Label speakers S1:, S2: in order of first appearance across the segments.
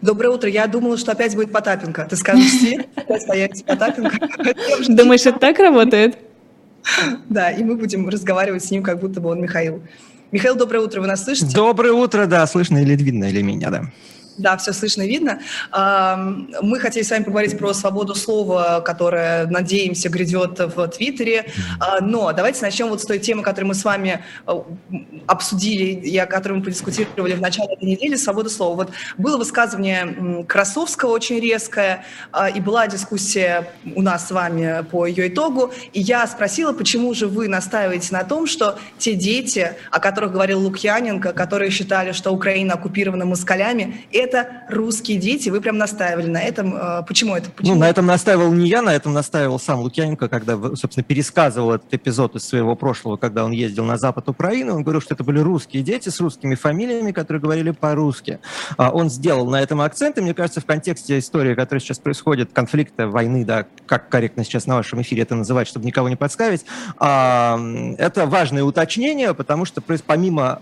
S1: Доброе утро. Я думала, что опять будет Потапенко. Ты скажешь, Свет, опять появится Потапенко.
S2: Думаешь, это так работает?
S1: Да, и мы будем разговаривать с ним, как будто бы он Михаил. Михаил, доброе утро, вы нас слышите?
S3: Доброе утро, да, слышно или видно, или меня, да.
S1: Да, все слышно и видно. Мы хотели с вами поговорить про свободу слова, которая, надеемся, грядет в Твиттере. А, но давайте начнем вот с той темы, которую мы с вами э, обсудили и о которой мы подискутировали в начале этой недели, свобода слова. Вот было высказывание Красовского очень резкое, а, и была дискуссия у нас с вами по ее итогу. И я спросила, почему же вы настаиваете на том, что те дети, о которых говорил Лукьяненко, которые считали, что Украина оккупирована москалями, это русские дети. Вы прям настаивали на этом. А, почему это? Почему?
S3: Ну, на этом настаивал не я, на этом настаивал сам Лукьяненко, когда, собственно, пересказывал этот эпизод из своего прошлого, когда он ездил на запад Украины. Он говорил, что это были русские дети с русскими фамилиями, которые говорили по-русски. А, он сделал на этом акцент, и мне кажется, в контексте истории, которая сейчас происходит, конфликта, войны, да, как корректно сейчас на вашем эфире это называть, чтобы никого не подставить, а, это важное уточнение, потому что помимо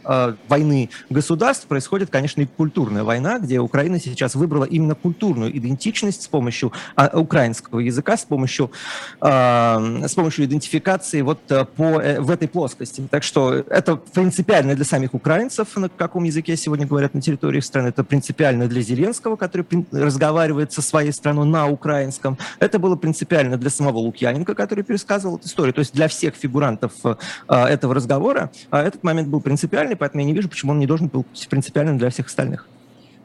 S3: войны государств происходит, конечно, и культурная война, где Украина сейчас выбрала именно культурную идентичность с помощью а, украинского языка, с помощью, э, с помощью идентификации вот э, по, э, в этой плоскости. Так что это принципиально для самих украинцев, на каком языке сегодня говорят на территории страны, это принципиально для Зеленского, который разговаривает со своей страной на украинском, это было принципиально для самого Лукьяненко, который пересказывал эту историю. То есть для всех фигурантов э, этого разговора э, этот момент был принципиальный, поэтому я не вижу, почему он не должен был быть принципиальным для всех остальных.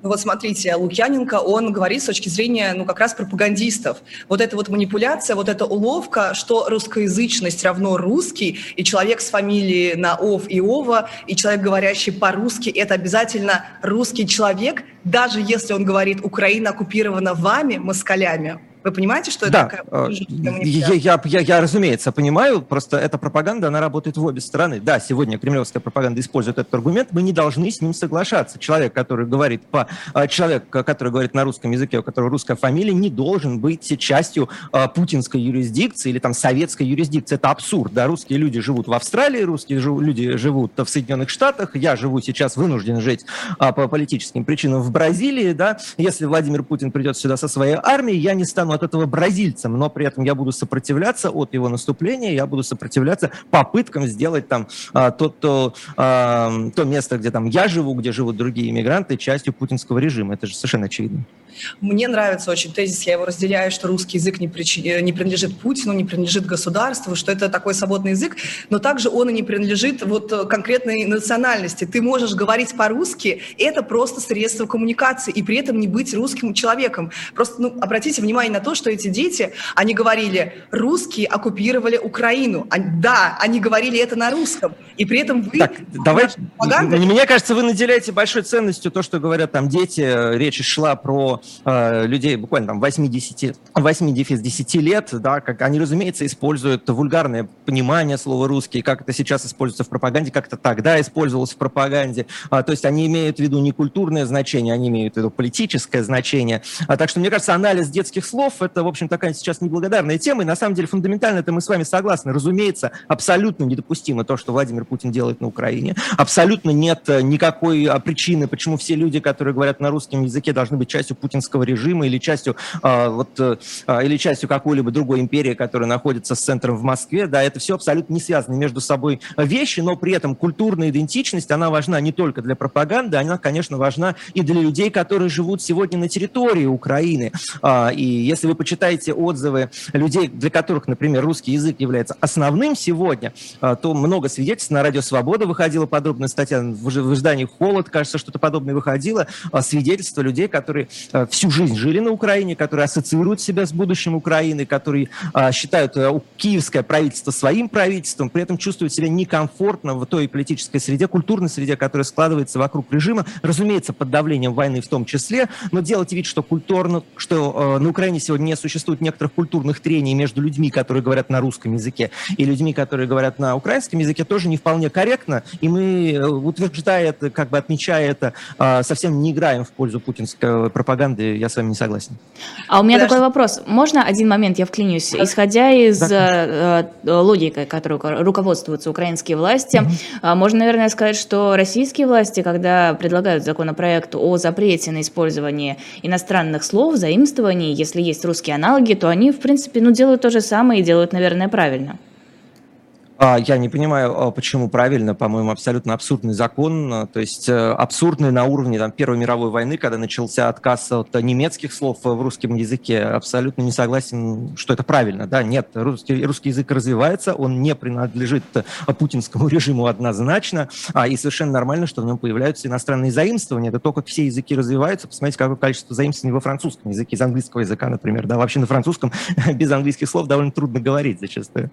S1: Ну вот смотрите, Лукьяненко, он говорит с точки зрения, ну, как раз пропагандистов. Вот эта вот манипуляция, вот эта уловка, что русскоязычность равно русский, и человек с фамилией на Ов и Ова, и человек, говорящий по-русски, это обязательно русский человек, даже если он говорит «Украина оккупирована вами, москалями». Вы понимаете, что
S3: да.
S1: это такая
S3: я, я, я, я, разумеется, понимаю, просто эта пропаганда, она работает в обе стороны. Да, сегодня кремлевская пропаганда использует этот аргумент, мы не должны с ним соглашаться. Человек, который говорит по, а, человек, который говорит на русском языке, у которого русская фамилия, не должен быть частью путинской юрисдикции или там советской юрисдикции. Это абсурд. Да, русские люди живут в Австралии, русские жив, люди живут в Соединенных Штатах, я живу сейчас вынужден жить а, по политическим причинам в Бразилии, да. Если Владимир Путин придет сюда со своей армией, я не стану от этого бразильцем, но при этом я буду сопротивляться от его наступления, я буду сопротивляться попыткам сделать там а, то, то, а, то место, где там я живу, где живут другие иммигранты, частью путинского режима. Это же совершенно очевидно.
S1: Мне нравится очень тезис, я его разделяю, что русский язык не, прич... не принадлежит Путину, не принадлежит государству, что это такой свободный язык, но также он и не принадлежит вот конкретной национальности. Ты можешь говорить по-русски, это просто средство коммуникации, и при этом не быть русским человеком. Просто ну, обратите внимание на то, что эти дети, они говорили, русские оккупировали Украину. А, да, они говорили это на русском, и при этом вы...
S3: Так, давайте, мне кажется, вы наделяете большой ценностью то, что говорят там дети, речь шла про э, людей буквально там 80, 8-10 лет, да, как они, разумеется, используют вульгарное понимание слова русский, как это сейчас используется в пропаганде, как это тогда использовалось в пропаганде. А, то есть они имеют в виду не культурное значение, они имеют в виду политическое значение. А, так что, мне кажется, анализ детских слов – это, в общем, такая сейчас неблагодарная тема, и на самом деле фундаментально это мы с вами согласны. Разумеется, абсолютно недопустимо то, что Владимир Путин делает на Украине. Абсолютно нет никакой а, причины, почему все люди, которые говорят на русском языке, должны быть частью Путина путинского режима или частью, а, вот, а, или частью какой-либо другой империи, которая находится с центром в Москве. Да, это все абсолютно не связаны между собой вещи, но при этом культурная идентичность, она важна не только для пропаганды, она, конечно, важна и для людей, которые живут сегодня на территории Украины. А, и если вы почитаете отзывы людей, для которых, например, русский язык является основным сегодня, то много свидетельств на Радио Свобода выходила подробная статья, в издании «Холод», кажется, что-то подобное выходило, свидетельства людей, которые всю жизнь жили на Украине, которые ассоциируют себя с будущим Украины, которые а, считают а, киевское правительство своим правительством, при этом чувствуют себя некомфортно в той политической среде, культурной среде, которая складывается вокруг режима, разумеется, под давлением войны в том числе, но делать вид, что культурно, что а, на Украине сегодня не существует некоторых культурных трений между людьми, которые говорят на русском языке, и людьми, которые говорят на украинском языке, тоже не вполне корректно. И мы, э, утверждая это, как бы отмечая это, а, совсем не играем в пользу путинской пропаганды. Я с вами не согласен.
S2: А у меня Подожди. такой вопрос. Можно один момент, я вклинюсь? Исходя из да. э, логики, которой руководствуются украинские власти, mm-hmm. можно, наверное, сказать, что российские власти, когда предлагают законопроект о запрете на использование иностранных слов, заимствований, если есть русские аналоги, то они, в принципе, ну, делают то же самое и делают, наверное, правильно.
S3: А, я не понимаю, а, почему правильно, по-моему, абсолютно абсурдный закон, а, то есть э, абсурдный на уровне там, Первой мировой войны, когда начался отказ от немецких слов в русском языке, абсолютно не согласен, что это правильно. Да, нет, русский, русский язык развивается, он не принадлежит путинскому режиму однозначно, а, и совершенно нормально, что в нем появляются иностранные заимствования. Это то, как все языки развиваются. Посмотрите, какое количество заимствований во французском языке, из английского языка, например. Да, вообще на французском без английских слов довольно трудно говорить зачастую.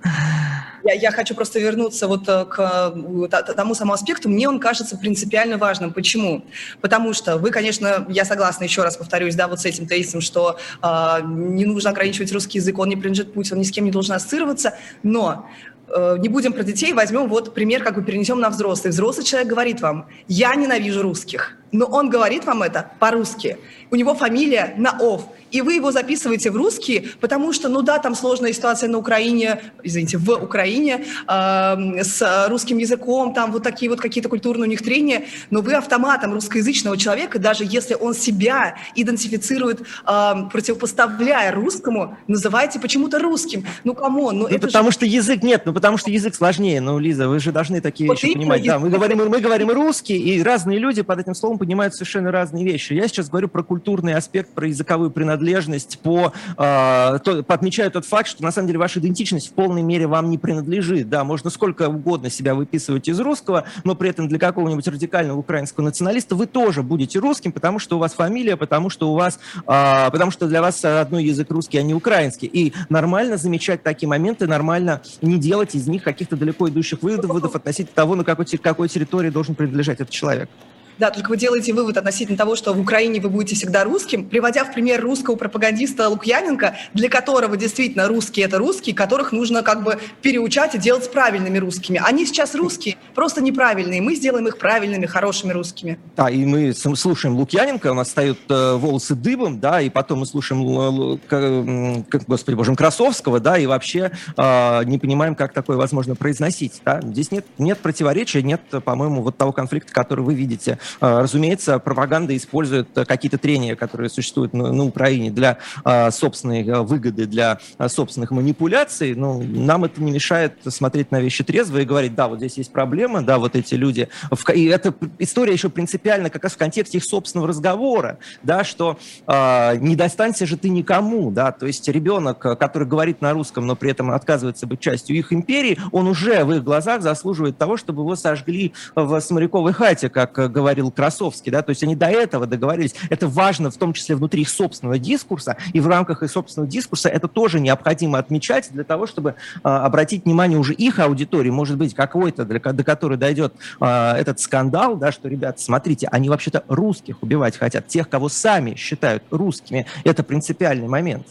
S1: Я, я хочу просто вернуться вот э, к э, тому самому аспекту. Мне он кажется принципиально важным. Почему? Потому что вы, конечно, я согласна, еще раз повторюсь, да, вот с этим тезисом, что э, не нужно ограничивать русский язык, он не принадлежит Путину, ни с кем не должен ассоциироваться, но э, не будем про детей, возьмем вот пример, как бы перенесем на взрослых. Взрослый человек говорит вам, я ненавижу русских, но он говорит вам это по-русски. У него фамилия на «ов», и вы его записываете в русский, потому что, ну да, там сложная ситуация на Украине, извините, в Украине э, с русским языком, там вот такие вот какие-то культурные у них трения, но вы автоматом русскоязычного человека, даже если он себя идентифицирует, э, противопоставляя русскому, называете почему-то русским. Ну, кому?
S3: Ну, ну потому же... что язык нет, ну потому что язык сложнее. Ну, Лиза, вы же должны такие вот вещи понимать. Да, мы говорим, мы говорим русский, и разные люди под этим словом понимают совершенно разные вещи. Я сейчас говорю про культурный аспект, про языковую принадлежность по, э, то, подмечаю тот факт, что на самом деле ваша идентичность в полной мере вам не принадлежит. Да, можно сколько угодно себя выписывать из русского, но при этом для какого-нибудь радикального украинского националиста вы тоже будете русским, потому что у вас фамилия, потому что у вас, э, потому что для вас родной язык русский, а не украинский. И нормально замечать такие моменты, нормально не делать из них каких-то далеко идущих выводов, выводов относительно того, на какой, какой территории должен принадлежать этот человек.
S1: Да, только вы делаете вывод относительно того, что в Украине вы будете всегда русским, приводя в пример русского пропагандиста Лукьяненко, для которого действительно русские – это русские, которых нужно как бы переучать и делать правильными русскими. Они сейчас русские, просто неправильные. Мы сделаем их правильными, хорошими русскими.
S3: Да, и мы слушаем Лукьяненко, у нас встают э, волосы дыбом, да, и потом мы слушаем, э, как, господи боже, Красовского, да, и вообще э, не понимаем, как такое возможно произносить. Да? Здесь нет, нет противоречия, нет, по-моему, вот того конфликта, который вы видите а, разумеется, пропаганда использует какие-то трения, которые существуют на, на Украине для а, собственной а, выгоды, для собственных манипуляций. Но ну, нам это не мешает смотреть на вещи трезво и говорить, да, вот здесь есть проблема, да, вот эти люди. И эта история еще принципиально как раз в контексте их собственного разговора, да, что э, не достанься же ты никому, да, то есть ребенок, который говорит на русском, но при этом отказывается быть частью их империи, он уже в их глазах заслуживает того, чтобы его сожгли в Сморяковой хате, как говорит говорил Красовский, да, то есть они до этого договорились. Это важно в том числе внутри их собственного дискурса, и в рамках их собственного дискурса это тоже необходимо отмечать для того, чтобы а, обратить внимание уже их аудитории, может быть, какой-то, до, до которой дойдет а, этот скандал, да, что, ребята, смотрите, они вообще-то русских убивать хотят, тех, кого сами считают русскими. Это принципиальный момент.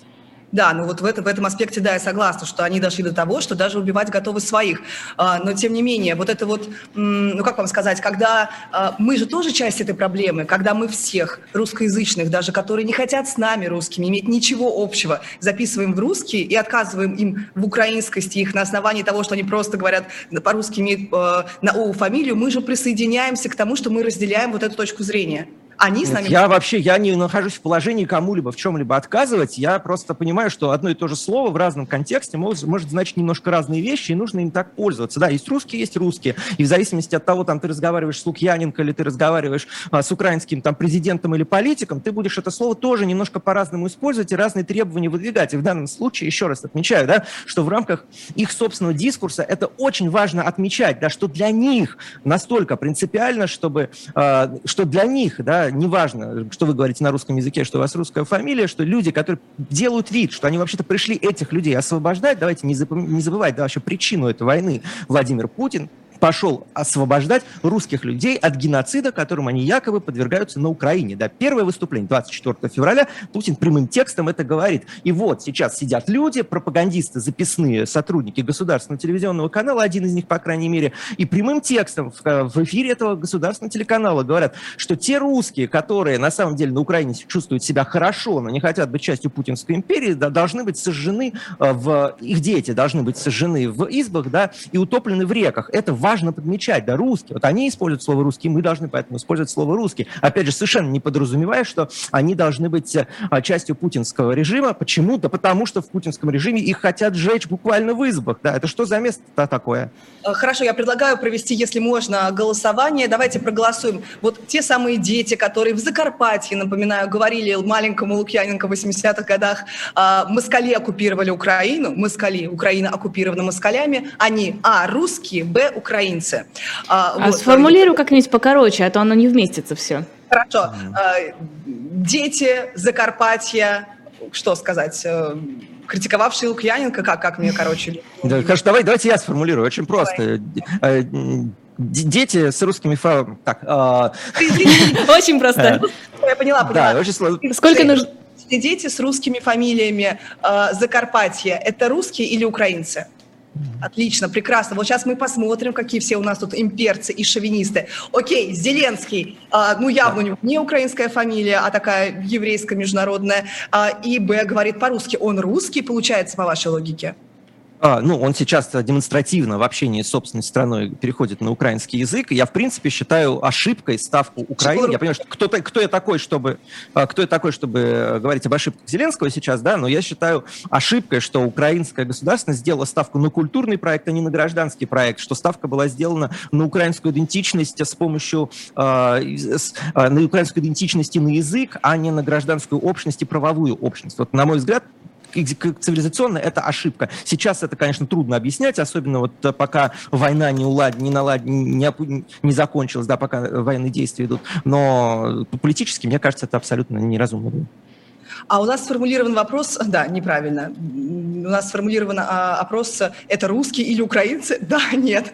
S1: Да, ну вот в, это, в этом аспекте, да, я согласна, что они дошли до того, что даже убивать готовы своих. А, но тем не менее, вот это вот, ну как вам сказать, когда а, мы же тоже часть этой проблемы, когда мы всех русскоязычных, даже которые не хотят с нами русскими иметь ничего общего, записываем в русский и отказываем им в украинскости их на основании того, что они просто говорят по-русски, имеют э, на О фамилию, мы же присоединяемся к тому, что мы разделяем вот эту точку зрения. Они с нами...
S3: Я вообще, я не нахожусь в положении кому-либо в чем-либо отказывать. Я просто понимаю, что одно и то же слово в разном контексте может, может значить немножко разные вещи, и нужно им так пользоваться. Да, есть русские, есть русские. И в зависимости от того, там, ты разговариваешь с Лукьяненко или ты разговариваешь а, с украинским там, президентом или политиком, ты будешь это слово тоже немножко по-разному использовать и разные требования выдвигать. И в данном случае, еще раз отмечаю, да, что в рамках их собственного дискурса это очень важно отмечать, да, что для них настолько принципиально, чтобы, э, что для них, да, неважно, что вы говорите на русском языке, что у вас русская фамилия, что люди, которые делают вид, что они вообще-то пришли этих людей освобождать, давайте не, забывать, да, вообще причину этой войны. Владимир Путин пошел освобождать русских людей от геноцида, которым они якобы подвергаются на Украине. Да, первое выступление 24 февраля Путин прямым текстом это говорит. И вот сейчас сидят люди, пропагандисты, записные сотрудники государственного телевизионного канала, один из них, по крайней мере, и прямым текстом в, в эфире этого государственного телеканала говорят, что те русские, которые на самом деле на Украине чувствуют себя хорошо, но не хотят быть частью путинской империи, да, должны быть сожжены э, в... Их дети должны быть сожжены в избах, да, и утоплены в реках. Это важно подмечать, да, русские. Вот они используют слово «русский», мы должны поэтому использовать слово «русский». Опять же, совершенно не подразумевая, что они должны быть э, частью путинского режима. Почему? Да потому что в путинском режиме их хотят сжечь буквально в избах. Да, это что за место такое?
S1: Э, хорошо, я предлагаю провести, если можно, голосование. Давайте проголосуем. Вот те самые дети, которые в Закарпатье, напоминаю, говорили маленькому Лукьяненко в 80-х годах, э, москали оккупировали Украину, москали, Украина оккупирована москалями, они, а, русские, б, украинцы.
S2: А, а вот. сформулирую как-нибудь покороче, а то оно не вместится все.
S1: Хорошо. Mm. Дети, Закарпатья, что сказать, э, критиковавший Лукьяненко, как, как мне, короче...
S3: Да, хорошо, давай, давайте я сформулирую, очень просто. Давай. Э, дети с русскими файлами... Так,
S2: Очень просто.
S1: Я поняла, поняла.
S3: Да, очень сложно.
S2: Сколько нужно...
S1: Дети с русскими фамилиями Закарпатья, это русские или украинцы? Отлично, прекрасно. Вот сейчас мы посмотрим, какие все у нас тут имперцы и шовинисты. Окей, Зеленский, а, ну явно у него не украинская фамилия, а такая еврейская международная. А, и Б говорит по-русски. Он русский, получается, по вашей логике?
S3: А, ну, он сейчас демонстративно в общении с собственной страной переходит на украинский язык. Я, в принципе, считаю ошибкой ставку Украины. Я понимаю, что кто, кто я такой, чтобы, а, кто я такой, чтобы э, говорить об ошибках Зеленского сейчас, да, но я считаю ошибкой, что украинское государство сделало ставку на культурный проект, а не на гражданский проект, что ставка была сделана на украинскую идентичность с помощью, э, на украинскую идентичность и на язык, а не на гражданскую общность и правовую общность. Вот, на мой взгляд, цивилизационно это ошибка. Сейчас это, конечно, трудно объяснять, особенно вот э, пока война не, улад, не, налад, не, не закончилась, да, пока военные действия идут. Но политически, мне кажется, это абсолютно неразумно.
S1: А у нас сформулирован вопрос, да, неправильно. У нас сформулирован а, опрос, это русские или украинцы? Да, нет.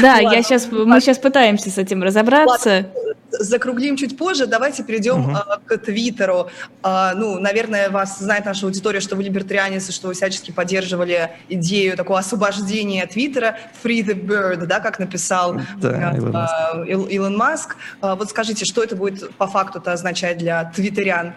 S2: Да, я сейчас, мы сейчас пытаемся с этим разобраться. Ладно
S1: закруглим чуть позже. Давайте перейдем угу. uh к Твиттеру. Uh, ну, наверное, вас знает наша аудитория, что вы либертарианец, что вы всячески поддерживали идею такого освобождения Твиттера. Free the bird, да, как написал да, Илон, Маск. Илон Маск. Вот скажите, что это будет по факту-то означать для твиттерян?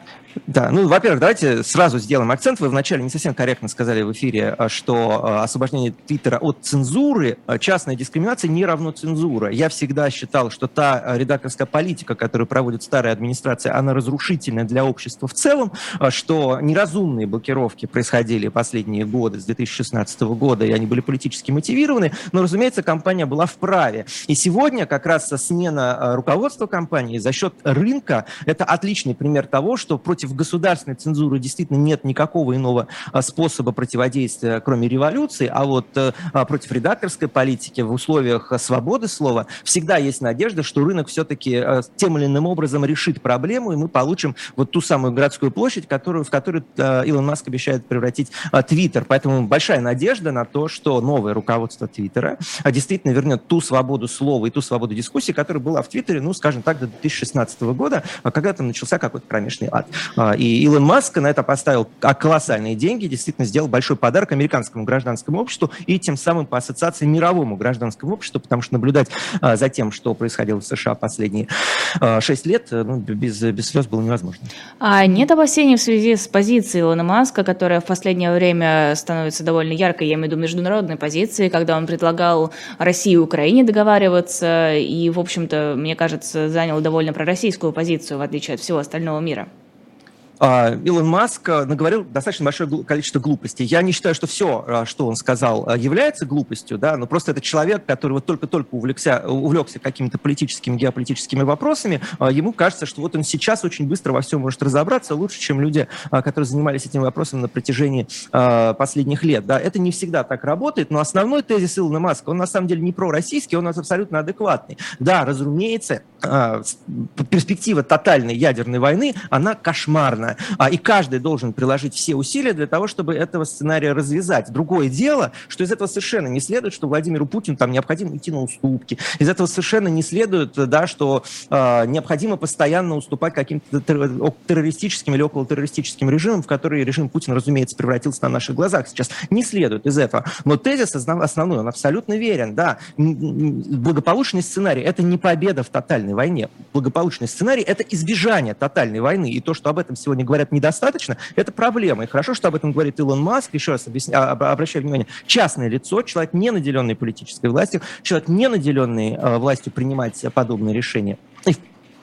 S3: Да, ну, во-первых, давайте сразу сделаем акцент. Вы вначале не совсем корректно сказали в эфире, а, что а, освобождение Твиттера от цензуры, а, частная дискриминация не равно цензура. Я всегда считал, что та редакторская политика, которую проводит старая администрация, она разрушительная для общества в целом, что неразумные блокировки происходили последние годы, с 2016 года, и они были политически мотивированы, но, разумеется, компания была вправе. И сегодня как раз смена руководства компании за счет рынка – это отличный пример того, что против государственной цензуры действительно нет никакого иного а, способа противодействия, кроме революции, а вот э, а, против редакторской политики в условиях свободы слова всегда есть надежда, что рынок все-таки э, тем или иным образом решит проблему, и мы получим вот ту самую городскую площадь, которую, в которую э, Илон Маск обещает превратить Твиттер. Поэтому большая надежда на то, что новое руководство Твиттера действительно вернет ту свободу слова и ту свободу дискуссии, которая была в Твиттере, ну, скажем так, до 2016 года, когда там начался какой-то кромешный ад. А, и Илон Маск на это поставил колоссальные деньги, действительно сделал большой подарок американскому гражданскому обществу и тем самым по ассоциации мировому гражданскому обществу, потому что наблюдать а, за тем, что происходило в США последние а, шесть лет, ну, без, без слез было невозможно.
S2: А нет опасений в связи с позицией Илона Маска, которая в последнее время становится довольно яркой, я имею в виду международной позиции, когда он предлагал России и Украине договариваться и, в общем-то, мне кажется, занял довольно пророссийскую позицию, в отличие от всего остального мира.
S3: А, Илон Маск э, наговорил достаточно большое количество глупостей. Я не считаю, что все, э, что он сказал, является глупостью, да, но просто это человек, который вот только-только увлекся, увлекся какими-то политическими, геополитическими вопросами. Ему кажется, что вот он сейчас очень быстро во всем может разобраться, лучше, чем люди, которые занимались этим вопросом на протяжении последних лет. Да. Это не всегда так работает, но основной тезис Илона Маска, он на самом деле не пророссийский, он абсолютно адекватный. Да, разумеется, перспектива тотальной ядерной войны, она кошмарная возможное, а, и каждый должен приложить все усилия для того, чтобы этого сценария развязать. Другое дело, что из этого совершенно не следует, что Владимиру Путину там необходимо идти на уступки. Из этого совершенно не следует, да, что э, необходимо постоянно уступать каким-то террористическим или околотеррористическим режимам, в которые режим Путина, разумеется, превратился на наших глазах сейчас. Не следует из этого. Но тезис основной, он абсолютно верен. Да, благополучный сценарий – это не победа в тотальной войне. Благополучный сценарий – это избежание тотальной войны. И то, что об этом сегодня говорят недостаточно, это проблема. И хорошо, что об этом говорит Илон Маск. Еще раз объясня, а, обращаю внимание, частное лицо, человек, не наделенный политической властью, человек, не наделенный э, властью принимать подобные решения. И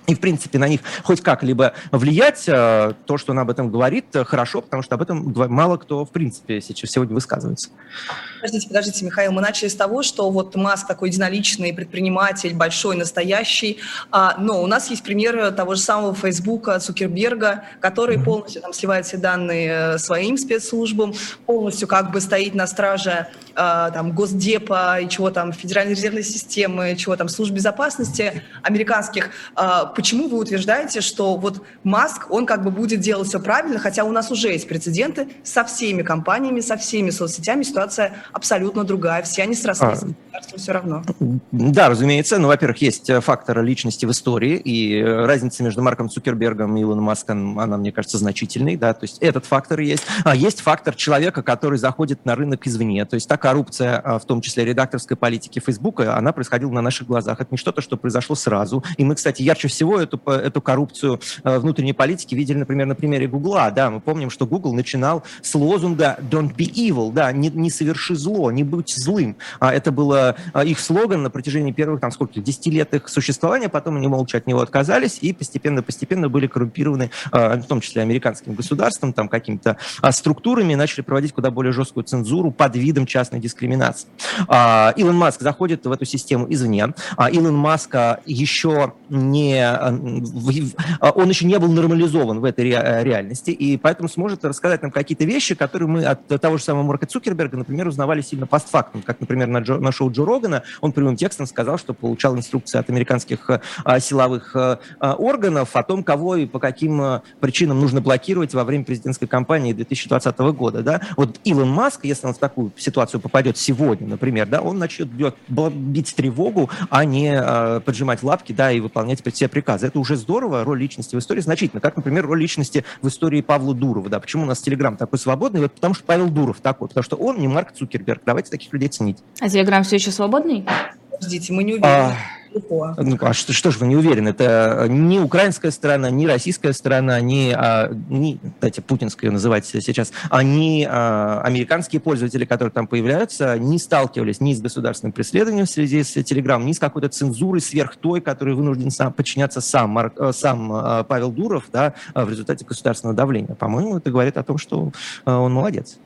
S3: и, в принципе, на них хоть как-либо влиять, э, то, что он об этом говорит, э, хорошо, потому что об этом мало кто, в принципе, сейчас сегодня высказывается.
S1: Подождите, подождите, Михаил, мы начали с того, что вот Маск такой единоличный предприниматель, большой, настоящий, а, но у нас есть пример того же самого Фейсбука, Цукерберга, который mm-hmm. полностью там сливает все данные э, своим спецслужбам, полностью как бы стоит на страже а, там Госдепа и чего там, Федеральной резервной системы, чего там, служб безопасности американских. Почему вы утверждаете, что вот Маск, он как бы будет делать все правильно, хотя у нас уже есть прецеденты со всеми компаниями, со всеми соцсетями, ситуация абсолютно другая, все они срослись, а, все равно.
S3: Да, разумеется, ну, во-первых, есть э, фактор личности в истории, и э, разница между Марком Цукербергом и Илоном Маском, она, мне кажется, значительной, да, то есть этот фактор есть. А есть фактор человека, который заходит на рынок извне, то есть та коррупция, а, в том числе редакторской политики Фейсбука, она происходила на наших глазах. Это не что-то, что произошло сразу. И мы, кстати, ярче всего всего эту, эту коррупцию э, внутренней политики видели, например, на примере Гугла. Да, мы помним, что Google начинал с лозунга «Don't be evil», да, не, не соверши зло, не будь злым. А это было а, их слоган на протяжении первых, там, сколько, 10 лет их существования, потом они молча от него отказались и постепенно-постепенно были коррумпированы, а, в том числе американским государством, там, какими-то а, структурами, начали проводить куда более жесткую цензуру под видом частной дискриминации. Илон Маск заходит в эту систему извне. Илон Маска еще не а, а, он еще не был нормализован в этой э, реальности, и поэтому сможет рассказать нам какие-то вещи, которые мы от того же самого Марка Цукерберга, например, узнавали сильно постфактум, как, например, на, Джо, на шоу Джо Рогана он прямым текстом сказал, что получал инструкции от американских а, силовых а, органов о том, кого и по каким а, причинам нужно блокировать во время президентской кампании 2020 года. Да? Вот Илон Маск, если он в такую ситуацию попадет сегодня, например, да, он начнет бить тревогу, а не а, поджимать лапки да, и выполнять все приказы. Это уже здорово, роль личности в истории значительно. Как, например, роль личности в истории Павла Дурова. Да. Почему у нас Телеграм такой свободный? Вот потому что Павел Дуров такой, потому что он не Марк Цукерберг. Давайте таких людей ценить.
S2: А Телеграм все еще свободный?
S1: Подождите, мы не уверены. А...
S3: Ну, а что, что же вы не уверены? Это ни украинская сторона, ни российская сторона, ни, а, ни кстати, путинская называть сейчас, а ни а, американские пользователи, которые там появляются, не сталкивались ни с государственным преследованием в связи с Телеграм, ни с какой-то цензурой сверх той, которой вынужден сам подчиняться сам, Марк, э, сам а, Павел Дуров да, в результате государственного давления. По-моему, это говорит о том, что а, он молодец.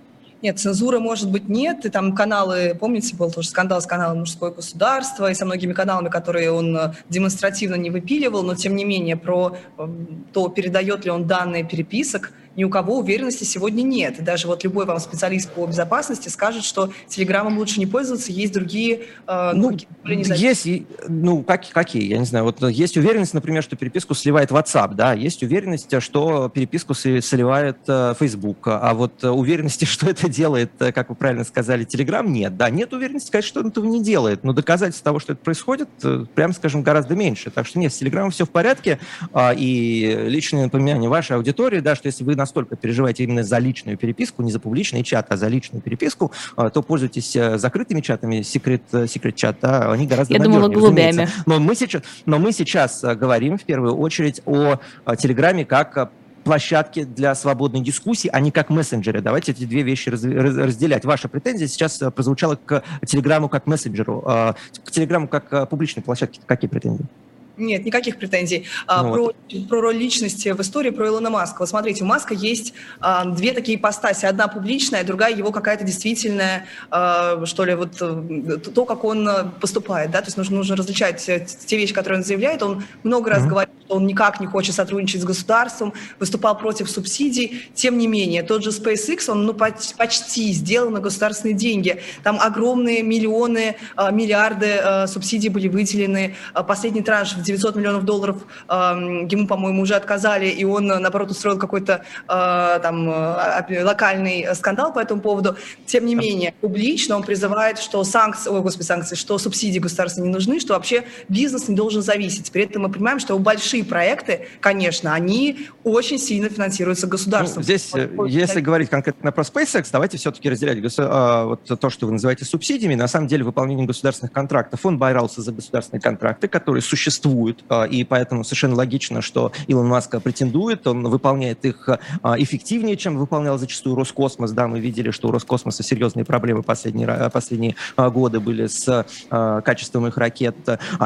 S1: Нет, цензуры, может быть, нет. И там каналы, помните, был тоже скандал с каналом «Мужское государство» и со многими каналами, которые он э, демонстративно не выпиливал, но, тем не менее, про эм, то, передает ли он данные переписок, ни у кого уверенности сегодня нет. И даже вот любой вам специалист по безопасности скажет, что Телеграмом лучше не пользоваться, есть другие...
S3: Э, ну, есть, ну, как, какие, я не знаю. Вот есть уверенность, например, что переписку сливает WhatsApp, да, есть уверенность, что переписку сливает э, Facebook, а вот уверенности, что это делает, э, как вы правильно сказали, Telegram, нет, да, нет уверенности, сказать, что он этого не делает, но доказательств того, что это происходит, э, прямо скажем, гораздо меньше. Так что нет, с Telegram все в порядке, а, и личное напоминание вашей аудитории, да, что если вы настолько переживаете именно за личную переписку, не за публичный чат, а за личную переписку, а, то пользуйтесь э, закрытыми чатами, секрет, секрет чат, да, они гораздо
S2: Я думала, голубями.
S3: Но мы сейчас, но мы сейчас э, говорим в первую очередь о Телеграме как площадки для свободной дискуссии, а не как мессенджеры. Давайте эти две вещи раз, разделять. Ваша претензия сейчас э, прозвучала к Телеграму как мессенджеру. К Телеграму как публичной площадке какие претензии?
S1: Нет, никаких претензий. А, ну, про, вот. про роль личности в истории про Илона Маска. Вот смотрите, у Маска есть а, две такие ипостаси. Одна публичная, другая его какая-то действительная, а, что ли, вот э, то, как он э, поступает. Да? То есть нужно, нужно различать те вещи, которые он заявляет. Он много раз mm-hmm. говорит, что он никак не хочет сотрудничать с государством, выступал против субсидий. Тем не менее, тот же SpaceX, он ну, почти сделал на государственные деньги. Там огромные миллионы, а, миллиарды а, субсидий были выделены. Последний транш 900 миллионов долларов ему, по-моему, уже отказали, и он, наоборот, устроил какой-то там локальный скандал по этому поводу. Тем не менее, публично он призывает, что санкции, ой, господи, санкции, что субсидии государства не нужны, что вообще бизнес не должен зависеть. При этом мы понимаем, что большие проекты, конечно, они очень сильно финансируются государством. Ну,
S3: здесь, вот, если так... говорить конкретно про SpaceX, давайте все-таки разделять а, вот то, что вы называете субсидиями, на самом деле выполнение государственных контрактов. Он боролся за государственные контракты, которые существуют, а, и поэтому совершенно логично, что Илон Маск претендует, он выполняет их а, эффективнее, чем выполнял зачастую Роскосмос. Да, мы видели, что у Роскосмоса серьезные проблемы последние, последние годы были с качеством их ракет,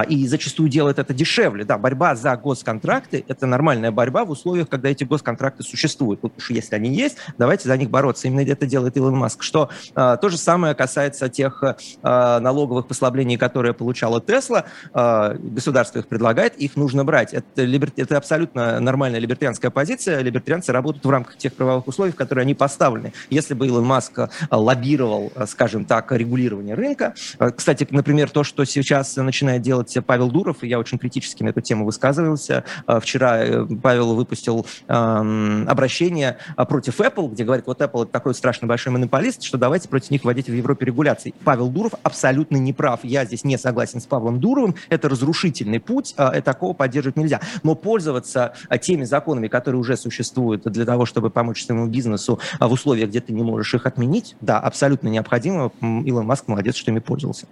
S3: и зачастую делает это дешевле. Да, борьба за госконтракты – это нормальная борьба в условиях, когда эти госконтракты существуют. Вот уж если они есть, давайте за них бороться. Именно это делает Илон Маск. Что а, то же самое касается тех а, налоговых послаблений, которые получала Тесла. А, государство их предлагает, их нужно брать. Это, это абсолютно нормальная либертарианская позиция. Либертарианцы работают в рамках тех правовых условий, в которые они поставлены. Если бы Илон Маск а, лоббировал, а, скажем так, регулирование рынка, а, кстати, например, то, что сейчас начинает делать Павел Дуров, и я очень критически на эту тему высказывался. Вчера э, Павел выпустил обращение а, против Apple, где говорит, вот Apple это такой страшно большой монополист, что давайте против них вводить в Европе регуляции. Павел Дуров абсолютно не прав. Я здесь не согласен с Павлом Дуровым. Это разрушительный путь, а, и такого поддерживать нельзя. Но пользоваться теми законами, которые уже существуют для того, чтобы помочь своему бизнесу в условиях, где ты не можешь их отменить, да, абсолютно необходимо. Илон Маск молодец, что ими пользовался.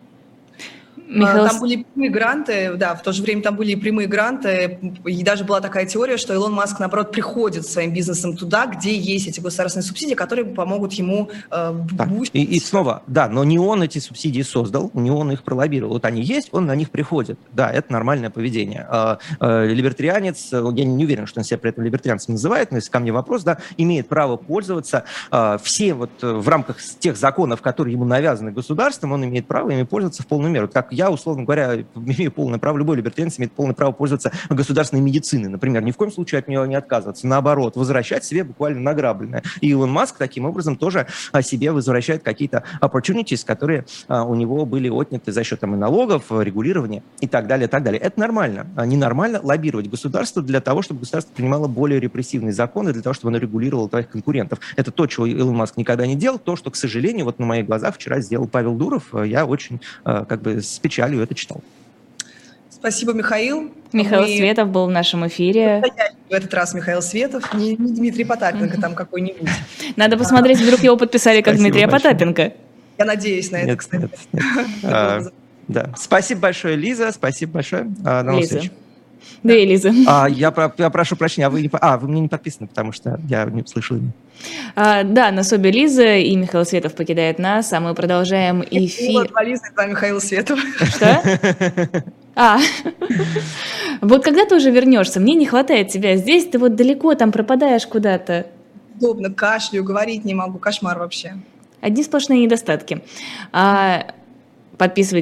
S1: Михаил... Там были прямые гранты, да, в то же время там были и прямые гранты, и даже была такая теория, что Илон Маск, наоборот, приходит своим бизнесом туда, где есть эти государственные субсидии, которые помогут ему э,
S3: да. и, и снова, да, но не он эти субсидии создал, не он их пролоббировал. Вот они есть, он на них приходит. Да, это нормальное поведение. А, а, либертарианец, я не уверен, что он себя при этом либертарианцем называет, но если ко мне вопрос, да, имеет право пользоваться а, все вот э, в рамках тех законов, которые ему навязаны государством, он имеет право ими пользоваться в полную меру. Как я, условно говоря, имею полное право, любой либертарианец имеет полное право пользоваться государственной медициной, например, ни в коем случае от нее не отказываться, наоборот, возвращать себе буквально награбленное. И Илон Маск таким образом тоже о себе возвращает какие-то opportunities, которые а, у него были отняты за счет там, и налогов, регулирования и так далее, и так далее. Это нормально. А ненормально лоббировать государство для того, чтобы государство принимало более репрессивные законы, для того, чтобы оно регулировало твоих конкурентов. Это то, чего Илон Маск никогда не делал, то, что, к сожалению, вот на моих глазах вчера сделал Павел Дуров. Я очень как бы с печалью это читал.
S1: Спасибо, Михаил.
S2: Михаил Мы... Светов был в нашем эфире.
S1: В этот раз Михаил Светов, не, не Дмитрий Потапенко там какой-нибудь.
S2: Надо посмотреть, вдруг его подписали как Спасибо Дмитрия большое. Потапенко.
S1: Я надеюсь на это, кстати. Нет, нет.
S3: а, да. Спасибо большое, Лиза. Спасибо большое. А,
S2: до новых встреч. Да, Элиза.
S3: А, я, про, я прошу прощения, а вы, не, а, вы мне не подписаны, потому что я не услышал имя.
S2: А, да, на Собе Лиза и Михаил Светов покидает нас, а мы продолжаем эфир.
S1: Вот, Лиза, это Михаил Светов.
S2: Что? А, вот когда ты уже вернешься? Мне не хватает тебя здесь, ты вот далеко там пропадаешь куда-то.
S1: Удобно, кашлю, говорить не могу, кошмар вообще.
S2: Одни сплошные недостатки. А, подписывайтесь